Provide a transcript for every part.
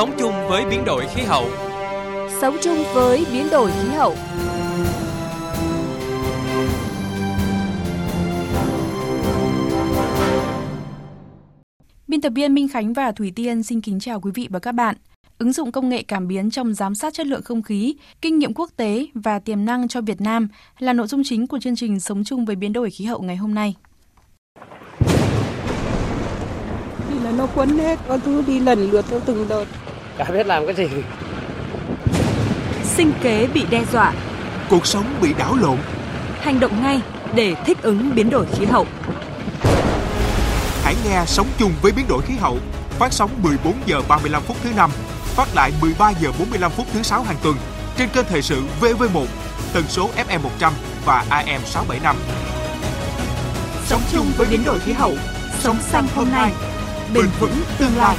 Sống chung với biến đổi khí hậu. Sống chung với biến đổi khí hậu. Biên tập viên Minh Khánh và Thủy Tiên xin kính chào quý vị và các bạn. Ứng dụng công nghệ cảm biến trong giám sát chất lượng không khí, kinh nghiệm quốc tế và tiềm năng cho Việt Nam là nội dung chính của chương trình Sống chung với biến đổi khí hậu ngày hôm nay. Thì là nó quấn hết, có thứ đi lần lượt theo từng đợt. Chả biết làm cái gì. Sinh kế bị đe dọa, cuộc sống bị đảo lộn. hành động ngay để thích ứng biến đổi khí hậu. Hãy nghe Sống chung với biến đổi khí hậu phát sóng 14 giờ 35 phút thứ năm, phát lại 13 giờ 45 phút thứ sáu hàng tuần trên kênh thời sự VV1, tần số FM 100 và AM 675. Sống chung với biến đổi khí hậu, sống xanh hôm nay, bền vững tương lai.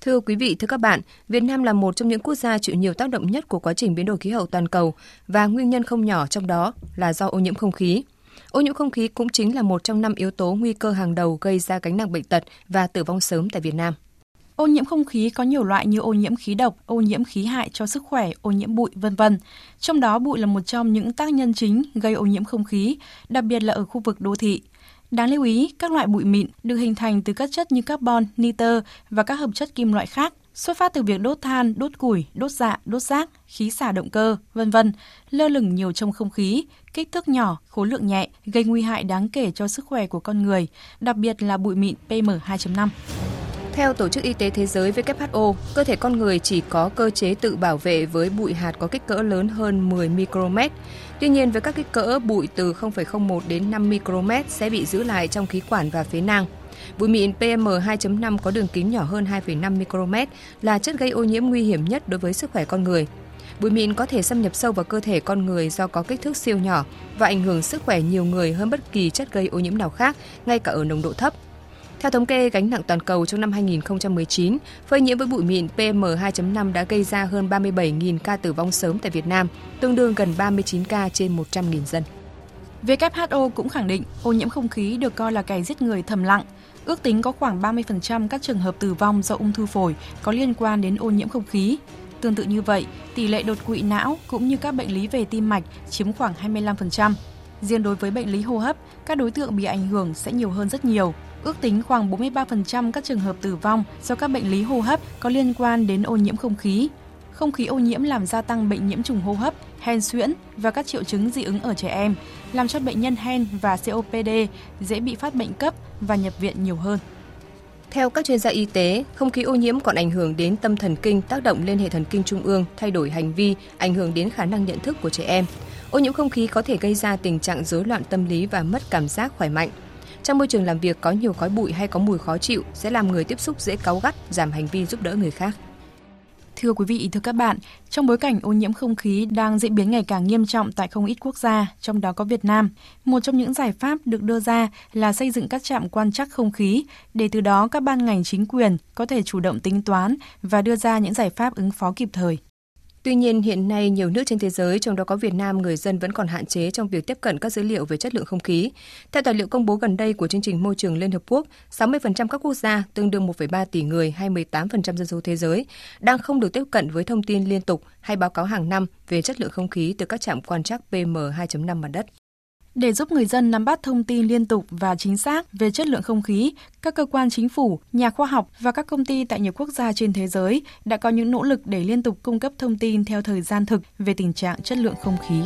Thưa quý vị, thưa các bạn, Việt Nam là một trong những quốc gia chịu nhiều tác động nhất của quá trình biến đổi khí hậu toàn cầu và nguyên nhân không nhỏ trong đó là do ô nhiễm không khí. Ô nhiễm không khí cũng chính là một trong năm yếu tố nguy cơ hàng đầu gây ra gánh nặng bệnh tật và tử vong sớm tại Việt Nam. Ô nhiễm không khí có nhiều loại như ô nhiễm khí độc, ô nhiễm khí hại cho sức khỏe, ô nhiễm bụi, vân vân. Trong đó bụi là một trong những tác nhân chính gây ô nhiễm không khí, đặc biệt là ở khu vực đô thị. Đáng lưu ý, các loại bụi mịn được hình thành từ các chất như carbon, nitơ và các hợp chất kim loại khác, xuất phát từ việc đốt than, đốt củi, đốt dạ, đốt rác, khí xả động cơ, vân vân, lơ lửng nhiều trong không khí, kích thước nhỏ, khối lượng nhẹ, gây nguy hại đáng kể cho sức khỏe của con người, đặc biệt là bụi mịn PM2.5. Theo Tổ chức Y tế Thế giới WHO, cơ thể con người chỉ có cơ chế tự bảo vệ với bụi hạt có kích cỡ lớn hơn 10 micromet. Tuy nhiên, với các kích cỡ bụi từ 0,01 đến 5 micromet sẽ bị giữ lại trong khí quản và phế nang. Bụi mịn PM2.5 có đường kính nhỏ hơn 2,5 micromet là chất gây ô nhiễm nguy hiểm nhất đối với sức khỏe con người. Bụi mịn có thể xâm nhập sâu vào cơ thể con người do có kích thước siêu nhỏ và ảnh hưởng sức khỏe nhiều người hơn bất kỳ chất gây ô nhiễm nào khác, ngay cả ở nồng độ thấp. Theo thống kê gánh nặng toàn cầu trong năm 2019, phơi nhiễm với bụi mịn PM2.5 đã gây ra hơn 37.000 ca tử vong sớm tại Việt Nam, tương đương gần 39 ca trên 100.000 dân. WHO cũng khẳng định ô nhiễm không khí được coi là kẻ giết người thầm lặng. Ước tính có khoảng 30% các trường hợp tử vong do ung thư phổi có liên quan đến ô nhiễm không khí. Tương tự như vậy, tỷ lệ đột quỵ não cũng như các bệnh lý về tim mạch chiếm khoảng 25%. Riêng đối với bệnh lý hô hấp, các đối tượng bị ảnh hưởng sẽ nhiều hơn rất nhiều. Ước tính khoảng 43% các trường hợp tử vong do các bệnh lý hô hấp có liên quan đến ô nhiễm không khí. Không khí ô nhiễm làm gia tăng bệnh nhiễm trùng hô hấp, hen suyễn và các triệu chứng dị ứng ở trẻ em, làm cho bệnh nhân hen và COPD dễ bị phát bệnh cấp và nhập viện nhiều hơn. Theo các chuyên gia y tế, không khí ô nhiễm còn ảnh hưởng đến tâm thần kinh, tác động lên hệ thần kinh trung ương, thay đổi hành vi, ảnh hưởng đến khả năng nhận thức của trẻ em. Ô nhiễm không khí có thể gây ra tình trạng rối loạn tâm lý và mất cảm giác khỏe mạnh. Trong môi trường làm việc có nhiều khói bụi hay có mùi khó chịu sẽ làm người tiếp xúc dễ cáu gắt, giảm hành vi giúp đỡ người khác. Thưa quý vị, thưa các bạn, trong bối cảnh ô nhiễm không khí đang diễn biến ngày càng nghiêm trọng tại không ít quốc gia, trong đó có Việt Nam, một trong những giải pháp được đưa ra là xây dựng các trạm quan trắc không khí để từ đó các ban ngành chính quyền có thể chủ động tính toán và đưa ra những giải pháp ứng phó kịp thời. Tuy nhiên, hiện nay nhiều nước trên thế giới, trong đó có Việt Nam, người dân vẫn còn hạn chế trong việc tiếp cận các dữ liệu về chất lượng không khí. Theo tài liệu công bố gần đây của chương trình Môi trường Liên Hợp Quốc, 60% các quốc gia, tương đương 1,3 tỷ người hay 18% dân số thế giới, đang không được tiếp cận với thông tin liên tục hay báo cáo hàng năm về chất lượng không khí từ các trạm quan trắc PM2.5 mặt đất. Để giúp người dân nắm bắt thông tin liên tục và chính xác về chất lượng không khí, các cơ quan chính phủ, nhà khoa học và các công ty tại nhiều quốc gia trên thế giới đã có những nỗ lực để liên tục cung cấp thông tin theo thời gian thực về tình trạng chất lượng không khí.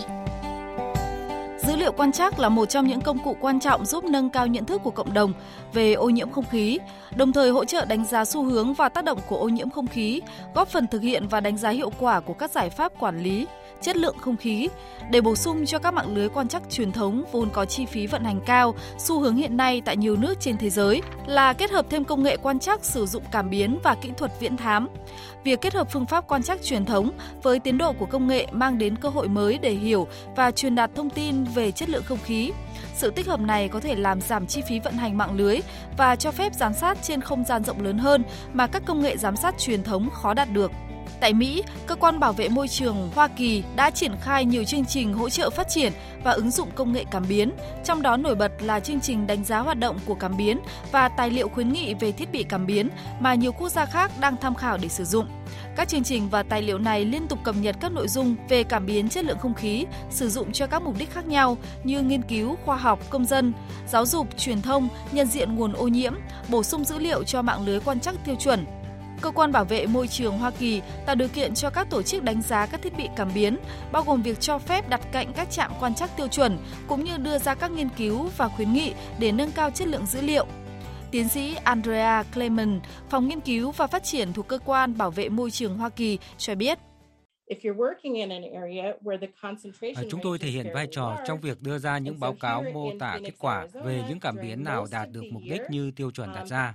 Dữ liệu quan trắc là một trong những công cụ quan trọng giúp nâng cao nhận thức của cộng đồng về ô nhiễm không khí, đồng thời hỗ trợ đánh giá xu hướng và tác động của ô nhiễm không khí, góp phần thực hiện và đánh giá hiệu quả của các giải pháp quản lý chất lượng không khí để bổ sung cho các mạng lưới quan trắc truyền thống vốn có chi phí vận hành cao. Xu hướng hiện nay tại nhiều nước trên thế giới là kết hợp thêm công nghệ quan trắc sử dụng cảm biến và kỹ thuật viễn thám. Việc kết hợp phương pháp quan trắc truyền thống với tiến độ của công nghệ mang đến cơ hội mới để hiểu và truyền đạt thông tin về chất lượng không khí. Sự tích hợp này có thể làm giảm chi phí vận hành mạng lưới và cho phép giám sát trên không gian rộng lớn hơn mà các công nghệ giám sát truyền thống khó đạt được. Tại Mỹ, cơ quan bảo vệ môi trường Hoa Kỳ đã triển khai nhiều chương trình hỗ trợ phát triển và ứng dụng công nghệ cảm biến, trong đó nổi bật là chương trình đánh giá hoạt động của cảm biến và tài liệu khuyến nghị về thiết bị cảm biến mà nhiều quốc gia khác đang tham khảo để sử dụng. Các chương trình và tài liệu này liên tục cập nhật các nội dung về cảm biến chất lượng không khí, sử dụng cho các mục đích khác nhau như nghiên cứu, khoa học, công dân, giáo dục, truyền thông, nhận diện nguồn ô nhiễm, bổ sung dữ liệu cho mạng lưới quan trắc tiêu chuẩn, Cơ quan bảo vệ môi trường Hoa Kỳ tạo điều kiện cho các tổ chức đánh giá các thiết bị cảm biến, bao gồm việc cho phép đặt cạnh các trạm quan trắc tiêu chuẩn cũng như đưa ra các nghiên cứu và khuyến nghị để nâng cao chất lượng dữ liệu. Tiến sĩ Andrea Clement, phòng nghiên cứu và phát triển thuộc cơ quan bảo vệ môi trường Hoa Kỳ cho biết. Chúng tôi thể hiện vai trò trong việc đưa ra những báo cáo mô tả kết quả về những cảm biến nào đạt được mục đích như tiêu chuẩn đặt ra.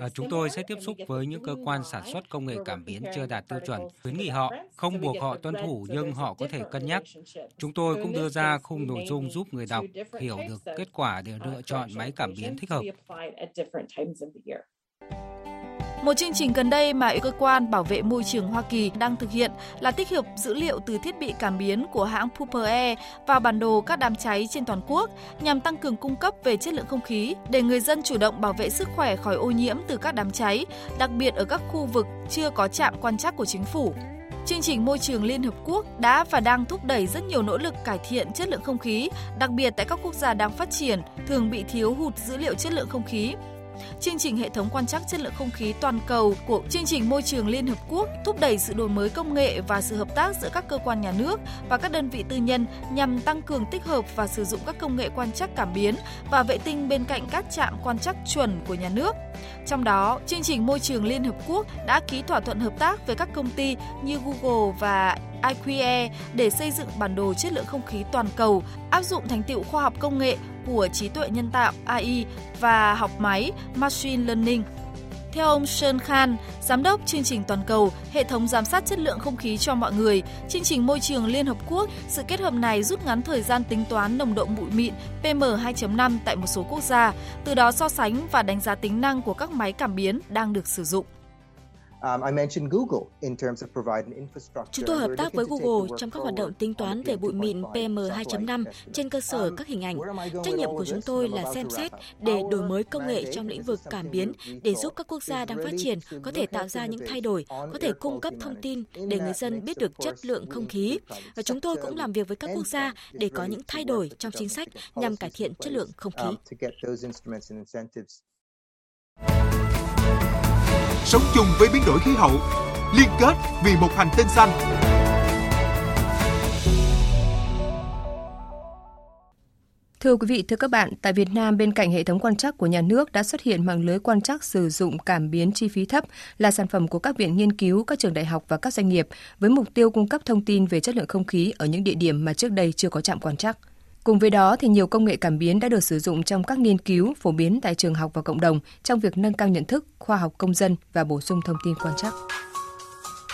À, chúng tôi sẽ tiếp xúc với những cơ quan sản xuất công nghệ cảm biến chưa đạt tiêu chuẩn, khuyến nghị họ, không buộc họ tuân thủ nhưng họ có thể cân nhắc. Chúng tôi cũng đưa ra khung nội dung giúp người đọc hiểu được kết quả để lựa chọn máy cảm biến thích hợp. Một chương trình gần đây mà cơ quan bảo vệ môi trường Hoa Kỳ đang thực hiện là tích hợp dữ liệu từ thiết bị cảm biến của hãng Pooper Air vào bản đồ các đám cháy trên toàn quốc nhằm tăng cường cung cấp về chất lượng không khí để người dân chủ động bảo vệ sức khỏe khỏi ô nhiễm từ các đám cháy, đặc biệt ở các khu vực chưa có trạm quan trắc của chính phủ. Chương trình môi trường Liên Hợp Quốc đã và đang thúc đẩy rất nhiều nỗ lực cải thiện chất lượng không khí, đặc biệt tại các quốc gia đang phát triển, thường bị thiếu hụt dữ liệu chất lượng không khí chương trình hệ thống quan trắc chất lượng không khí toàn cầu của chương trình môi trường Liên Hợp Quốc thúc đẩy sự đổi mới công nghệ và sự hợp tác giữa các cơ quan nhà nước và các đơn vị tư nhân nhằm tăng cường tích hợp và sử dụng các công nghệ quan trắc cảm biến và vệ tinh bên cạnh các trạm quan trắc chuẩn của nhà nước. Trong đó, chương trình môi trường Liên Hợp Quốc đã ký thỏa thuận hợp tác với các công ty như Google và IQE để xây dựng bản đồ chất lượng không khí toàn cầu, áp dụng thành tựu khoa học công nghệ của trí tuệ nhân tạo AI và học máy Machine Learning. Theo ông Sean Khan, giám đốc chương trình toàn cầu hệ thống giám sát chất lượng không khí cho mọi người, chương trình môi trường Liên Hợp Quốc, sự kết hợp này rút ngắn thời gian tính toán nồng độ bụi mịn PM2.5 tại một số quốc gia, từ đó so sánh và đánh giá tính năng của các máy cảm biến đang được sử dụng. Um, Chúng tôi hợp tác với Google trong các hoạt động tính toán về bụi mịn PM2.5 trên cơ sở um, các hình ảnh. Trách nhiệm của chúng tôi là xem xét để đổi mới công nghệ trong lĩnh vực cảm biến để giúp các quốc gia đang phát triển có thể tạo ra những thay đổi, có thể cung cấp thông tin để người dân biết được chất lượng không khí. Và chúng tôi cũng làm việc với các quốc gia để có những thay đổi trong chính sách nhằm cải thiện chất lượng không khí. Sống chung với biến đổi khí hậu, liên kết vì một hành tinh xanh. Thưa quý vị, thưa các bạn, tại Việt Nam bên cạnh hệ thống quan trắc của nhà nước đã xuất hiện mạng lưới quan trắc sử dụng cảm biến chi phí thấp là sản phẩm của các viện nghiên cứu, các trường đại học và các doanh nghiệp với mục tiêu cung cấp thông tin về chất lượng không khí ở những địa điểm mà trước đây chưa có trạm quan trắc. Cùng với đó thì nhiều công nghệ cảm biến đã được sử dụng trong các nghiên cứu phổ biến tại trường học và cộng đồng trong việc nâng cao nhận thức, khoa học công dân và bổ sung thông tin quan trắc.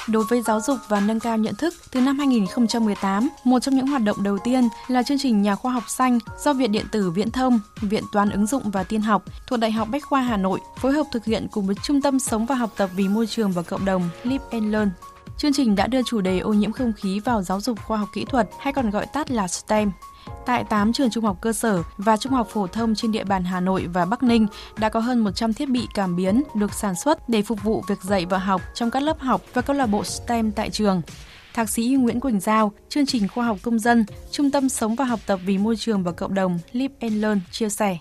Đối với giáo dục và nâng cao nhận thức, từ năm 2018, một trong những hoạt động đầu tiên là chương trình Nhà khoa học xanh do Viện Điện tử Viễn thông, Viện Toán ứng dụng và Tiên học thuộc Đại học Bách khoa Hà Nội phối hợp thực hiện cùng với Trung tâm Sống và Học tập vì môi trường và cộng đồng Live and Learn. Chương trình đã đưa chủ đề ô nhiễm không khí vào giáo dục khoa học kỹ thuật hay còn gọi tắt là STEM Tại 8 trường trung học cơ sở và trung học phổ thông trên địa bàn Hà Nội và Bắc Ninh đã có hơn 100 thiết bị cảm biến được sản xuất để phục vụ việc dạy và học trong các lớp học và câu lạc bộ STEM tại trường. Thạc sĩ Nguyễn Quỳnh Giao, chương trình khoa học công dân, Trung tâm Sống và Học tập vì môi trường và cộng đồng Live and Learn chia sẻ.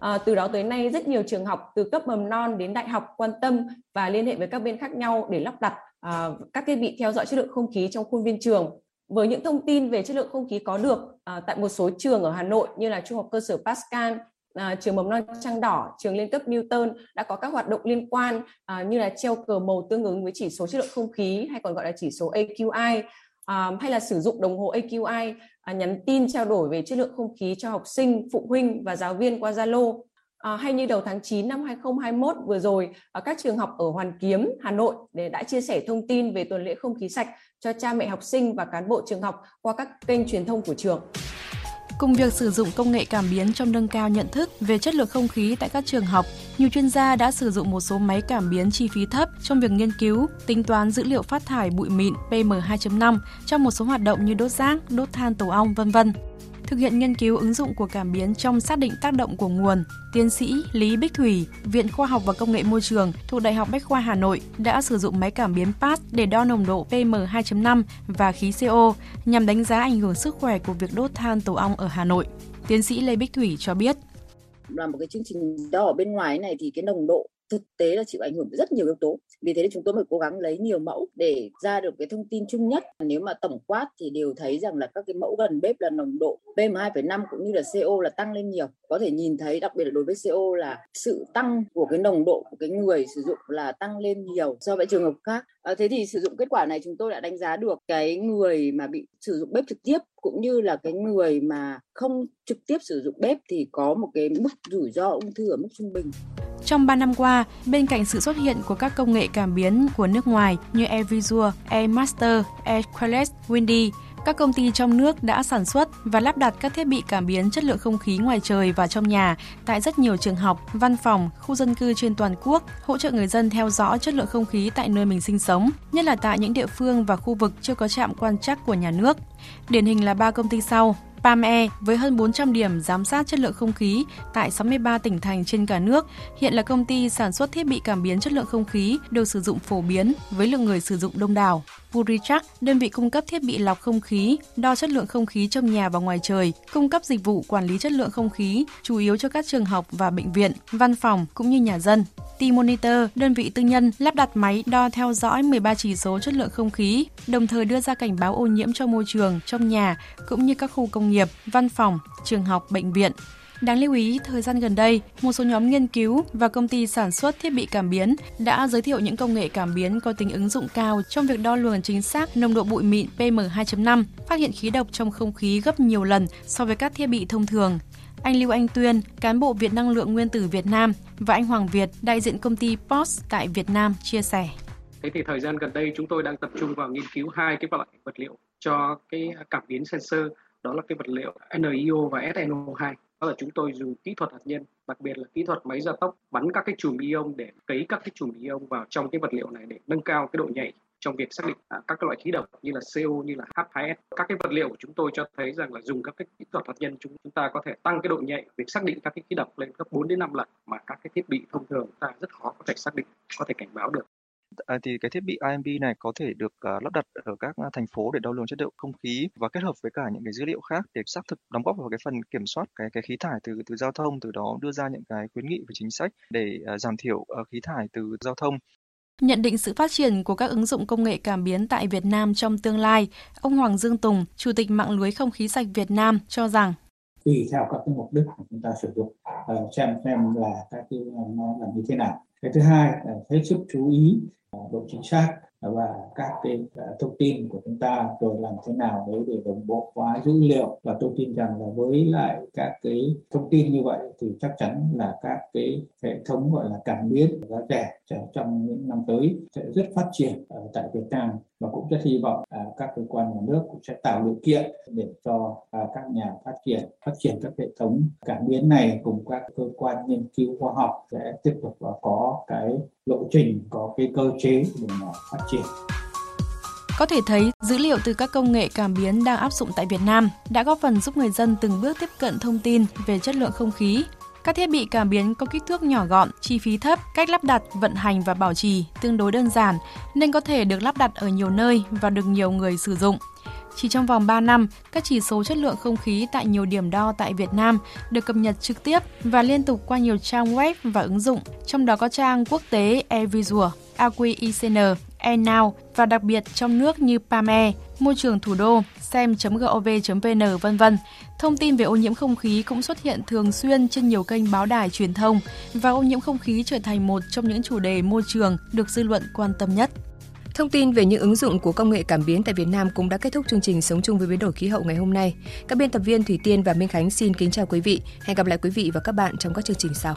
À, từ đó tới nay rất nhiều trường học từ cấp mầm non đến đại học quan tâm và liên hệ với các bên khác nhau để lắp đặt à, các thiết bị theo dõi chất lượng không khí trong khuôn viên trường với những thông tin về chất lượng không khí có được à, tại một số trường ở Hà Nội như là Trung học cơ sở Pascal, à, trường mầm non Trăng Đỏ, trường liên cấp Newton đã có các hoạt động liên quan à, như là treo cờ màu tương ứng với chỉ số chất lượng không khí hay còn gọi là chỉ số AQI à, hay là sử dụng đồng hồ AQI à, nhắn tin trao đổi về chất lượng không khí cho học sinh, phụ huynh và giáo viên qua Zalo. À, hay như đầu tháng 9 năm 2021 vừa rồi, à, các trường học ở Hoàn Kiếm, Hà Nội để đã chia sẻ thông tin về tuần lễ không khí sạch cho cha mẹ học sinh và cán bộ trường học qua các kênh truyền thông của trường. Cùng việc sử dụng công nghệ cảm biến trong nâng cao nhận thức về chất lượng không khí tại các trường học, nhiều chuyên gia đã sử dụng một số máy cảm biến chi phí thấp trong việc nghiên cứu, tính toán dữ liệu phát thải bụi mịn PM2.5 trong một số hoạt động như đốt rác, đốt than tổ ong, vân vân thực hiện nghiên cứu ứng dụng của cảm biến trong xác định tác động của nguồn, tiến sĩ Lý Bích Thủy, Viện Khoa học và Công nghệ Môi trường thuộc Đại học Bách khoa Hà Nội đã sử dụng máy cảm biến PAS để đo nồng độ PM2.5 và khí CO nhằm đánh giá ảnh hưởng sức khỏe của việc đốt than tổ ong ở Hà Nội. Tiến sĩ Lê Bích Thủy cho biết. Là một cái chương trình đo ở bên ngoài này thì cái nồng độ thực tế là chịu ảnh hưởng rất nhiều yếu tố vì thế chúng tôi mới cố gắng lấy nhiều mẫu để ra được cái thông tin chung nhất. Nếu mà tổng quát thì đều thấy rằng là các cái mẫu gần bếp là nồng độ PM 2,5 cũng như là CO là tăng lên nhiều. Có thể nhìn thấy đặc biệt là đối với CO là sự tăng của cái nồng độ của cái người sử dụng là tăng lên nhiều so với trường hợp khác. À, thế thì sử dụng kết quả này chúng tôi đã đánh giá được cái người mà bị sử dụng bếp trực tiếp cũng như là cái người mà không trực tiếp sử dụng bếp thì có một cái mức rủi ro ung thư ở mức trung bình trong 3 năm qua, bên cạnh sự xuất hiện của các công nghệ cảm biến của nước ngoài như AirVisual, AirMaster, AirQuality, Windy, các công ty trong nước đã sản xuất và lắp đặt các thiết bị cảm biến chất lượng không khí ngoài trời và trong nhà tại rất nhiều trường học, văn phòng, khu dân cư trên toàn quốc, hỗ trợ người dân theo dõi chất lượng không khí tại nơi mình sinh sống, nhất là tại những địa phương và khu vực chưa có trạm quan trắc của nhà nước. Điển hình là ba công ty sau: PAME với hơn 400 điểm giám sát chất lượng không khí tại 63 tỉnh thành trên cả nước, hiện là công ty sản xuất thiết bị cảm biến chất lượng không khí được sử dụng phổ biến với lượng người sử dụng đông đảo. Purichak, đơn vị cung cấp thiết bị lọc không khí, đo chất lượng không khí trong nhà và ngoài trời, cung cấp dịch vụ quản lý chất lượng không khí, chủ yếu cho các trường học và bệnh viện, văn phòng cũng như nhà dân. T-Monitor, đơn vị tư nhân, lắp đặt máy đo theo dõi 13 chỉ số chất lượng không khí, đồng thời đưa ra cảnh báo ô nhiễm cho môi trường, trong nhà, cũng như các khu công nghiệp, văn phòng, trường học, bệnh viện. Đáng lưu ý, thời gian gần đây, một số nhóm nghiên cứu và công ty sản xuất thiết bị cảm biến đã giới thiệu những công nghệ cảm biến có tính ứng dụng cao trong việc đo lường chính xác nồng độ bụi mịn PM2.5, phát hiện khí độc trong không khí gấp nhiều lần so với các thiết bị thông thường. Anh Lưu Anh Tuyên, cán bộ Viện Năng lượng Nguyên tử Việt Nam và anh Hoàng Việt, đại diện công ty POS tại Việt Nam chia sẻ. Thế thì thời gian gần đây chúng tôi đang tập trung vào nghiên cứu hai cái loại vật liệu cho cái cảm biến sensor đó là cái vật liệu NIO và SNO2 đó là chúng tôi dùng kỹ thuật hạt nhân, đặc biệt là kỹ thuật máy gia tốc, bắn các cái chùm ion để cấy các cái chùm ion vào trong cái vật liệu này để nâng cao cái độ nhạy trong việc xác định à, các cái loại khí độc như là CO như là H2S các cái vật liệu của chúng tôi cho thấy rằng là dùng các cái kỹ thuật hạt nhân, chúng chúng ta có thể tăng cái độ nhạy việc xác định các cái khí độc lên gấp 4 đến 5 lần mà các cái thiết bị thông thường chúng ta rất khó có thể xác định, có thể cảnh báo được. À, thì cái thiết bị IMB này có thể được uh, lắp đặt ở các uh, thành phố để đo lường chất lượng không khí và kết hợp với cả những cái dữ liệu khác để xác thực đóng góp vào cái phần kiểm soát cái cái khí thải từ từ giao thông từ đó đưa ra những cái khuyến nghị và chính sách để uh, giảm thiểu uh, khí thải từ giao thông. Nhận định sự phát triển của các ứng dụng công nghệ cảm biến tại Việt Nam trong tương lai, ông Hoàng Dương Tùng, Chủ tịch mạng lưới không khí sạch Việt Nam cho rằng tùy theo các cái mục đích của chúng ta sử dụng xem xem là các cái nó là như thế nào cái thứ hai là hết sức chú ý độ chính xác và các cái à, thông tin của chúng ta rồi làm thế nào đấy để đồng bộ hóa dữ liệu. Và tôi tin rằng là với lại các cái thông tin như vậy thì chắc chắn là các cái hệ thống gọi là cảm biến giá rẻ trong những năm tới sẽ rất phát triển ở tại Việt Nam. Và cũng rất hy vọng à, các cơ quan nhà nước cũng sẽ tạo điều kiện để cho à, các nhà phát triển phát triển các hệ thống cảm biến này cùng các cơ quan nghiên cứu khoa học sẽ tiếp tục và có cái lộ trình có cái cơ chế để mà phát triển có thể thấy, dữ liệu từ các công nghệ cảm biến đang áp dụng tại Việt Nam đã góp phần giúp người dân từng bước tiếp cận thông tin về chất lượng không khí. Các thiết bị cảm biến có kích thước nhỏ gọn, chi phí thấp, cách lắp đặt, vận hành và bảo trì tương đối đơn giản nên có thể được lắp đặt ở nhiều nơi và được nhiều người sử dụng. Chỉ trong vòng 3 năm, các chỉ số chất lượng không khí tại nhiều điểm đo tại Việt Nam được cập nhật trực tiếp và liên tục qua nhiều trang web và ứng dụng, trong đó có trang quốc tế AirVisual, AQICN, AirNow và đặc biệt trong nước như PAME, môi trường thủ đô, xem.gov.vn vân vân. Thông tin về ô nhiễm không khí cũng xuất hiện thường xuyên trên nhiều kênh báo đài truyền thông và ô nhiễm không khí trở thành một trong những chủ đề môi trường được dư luận quan tâm nhất. Thông tin về những ứng dụng của công nghệ cảm biến tại Việt Nam cũng đã kết thúc chương trình Sống chung với biến đổi khí hậu ngày hôm nay. Các biên tập viên Thủy Tiên và Minh Khánh xin kính chào quý vị. Hẹn gặp lại quý vị và các bạn trong các chương trình sau.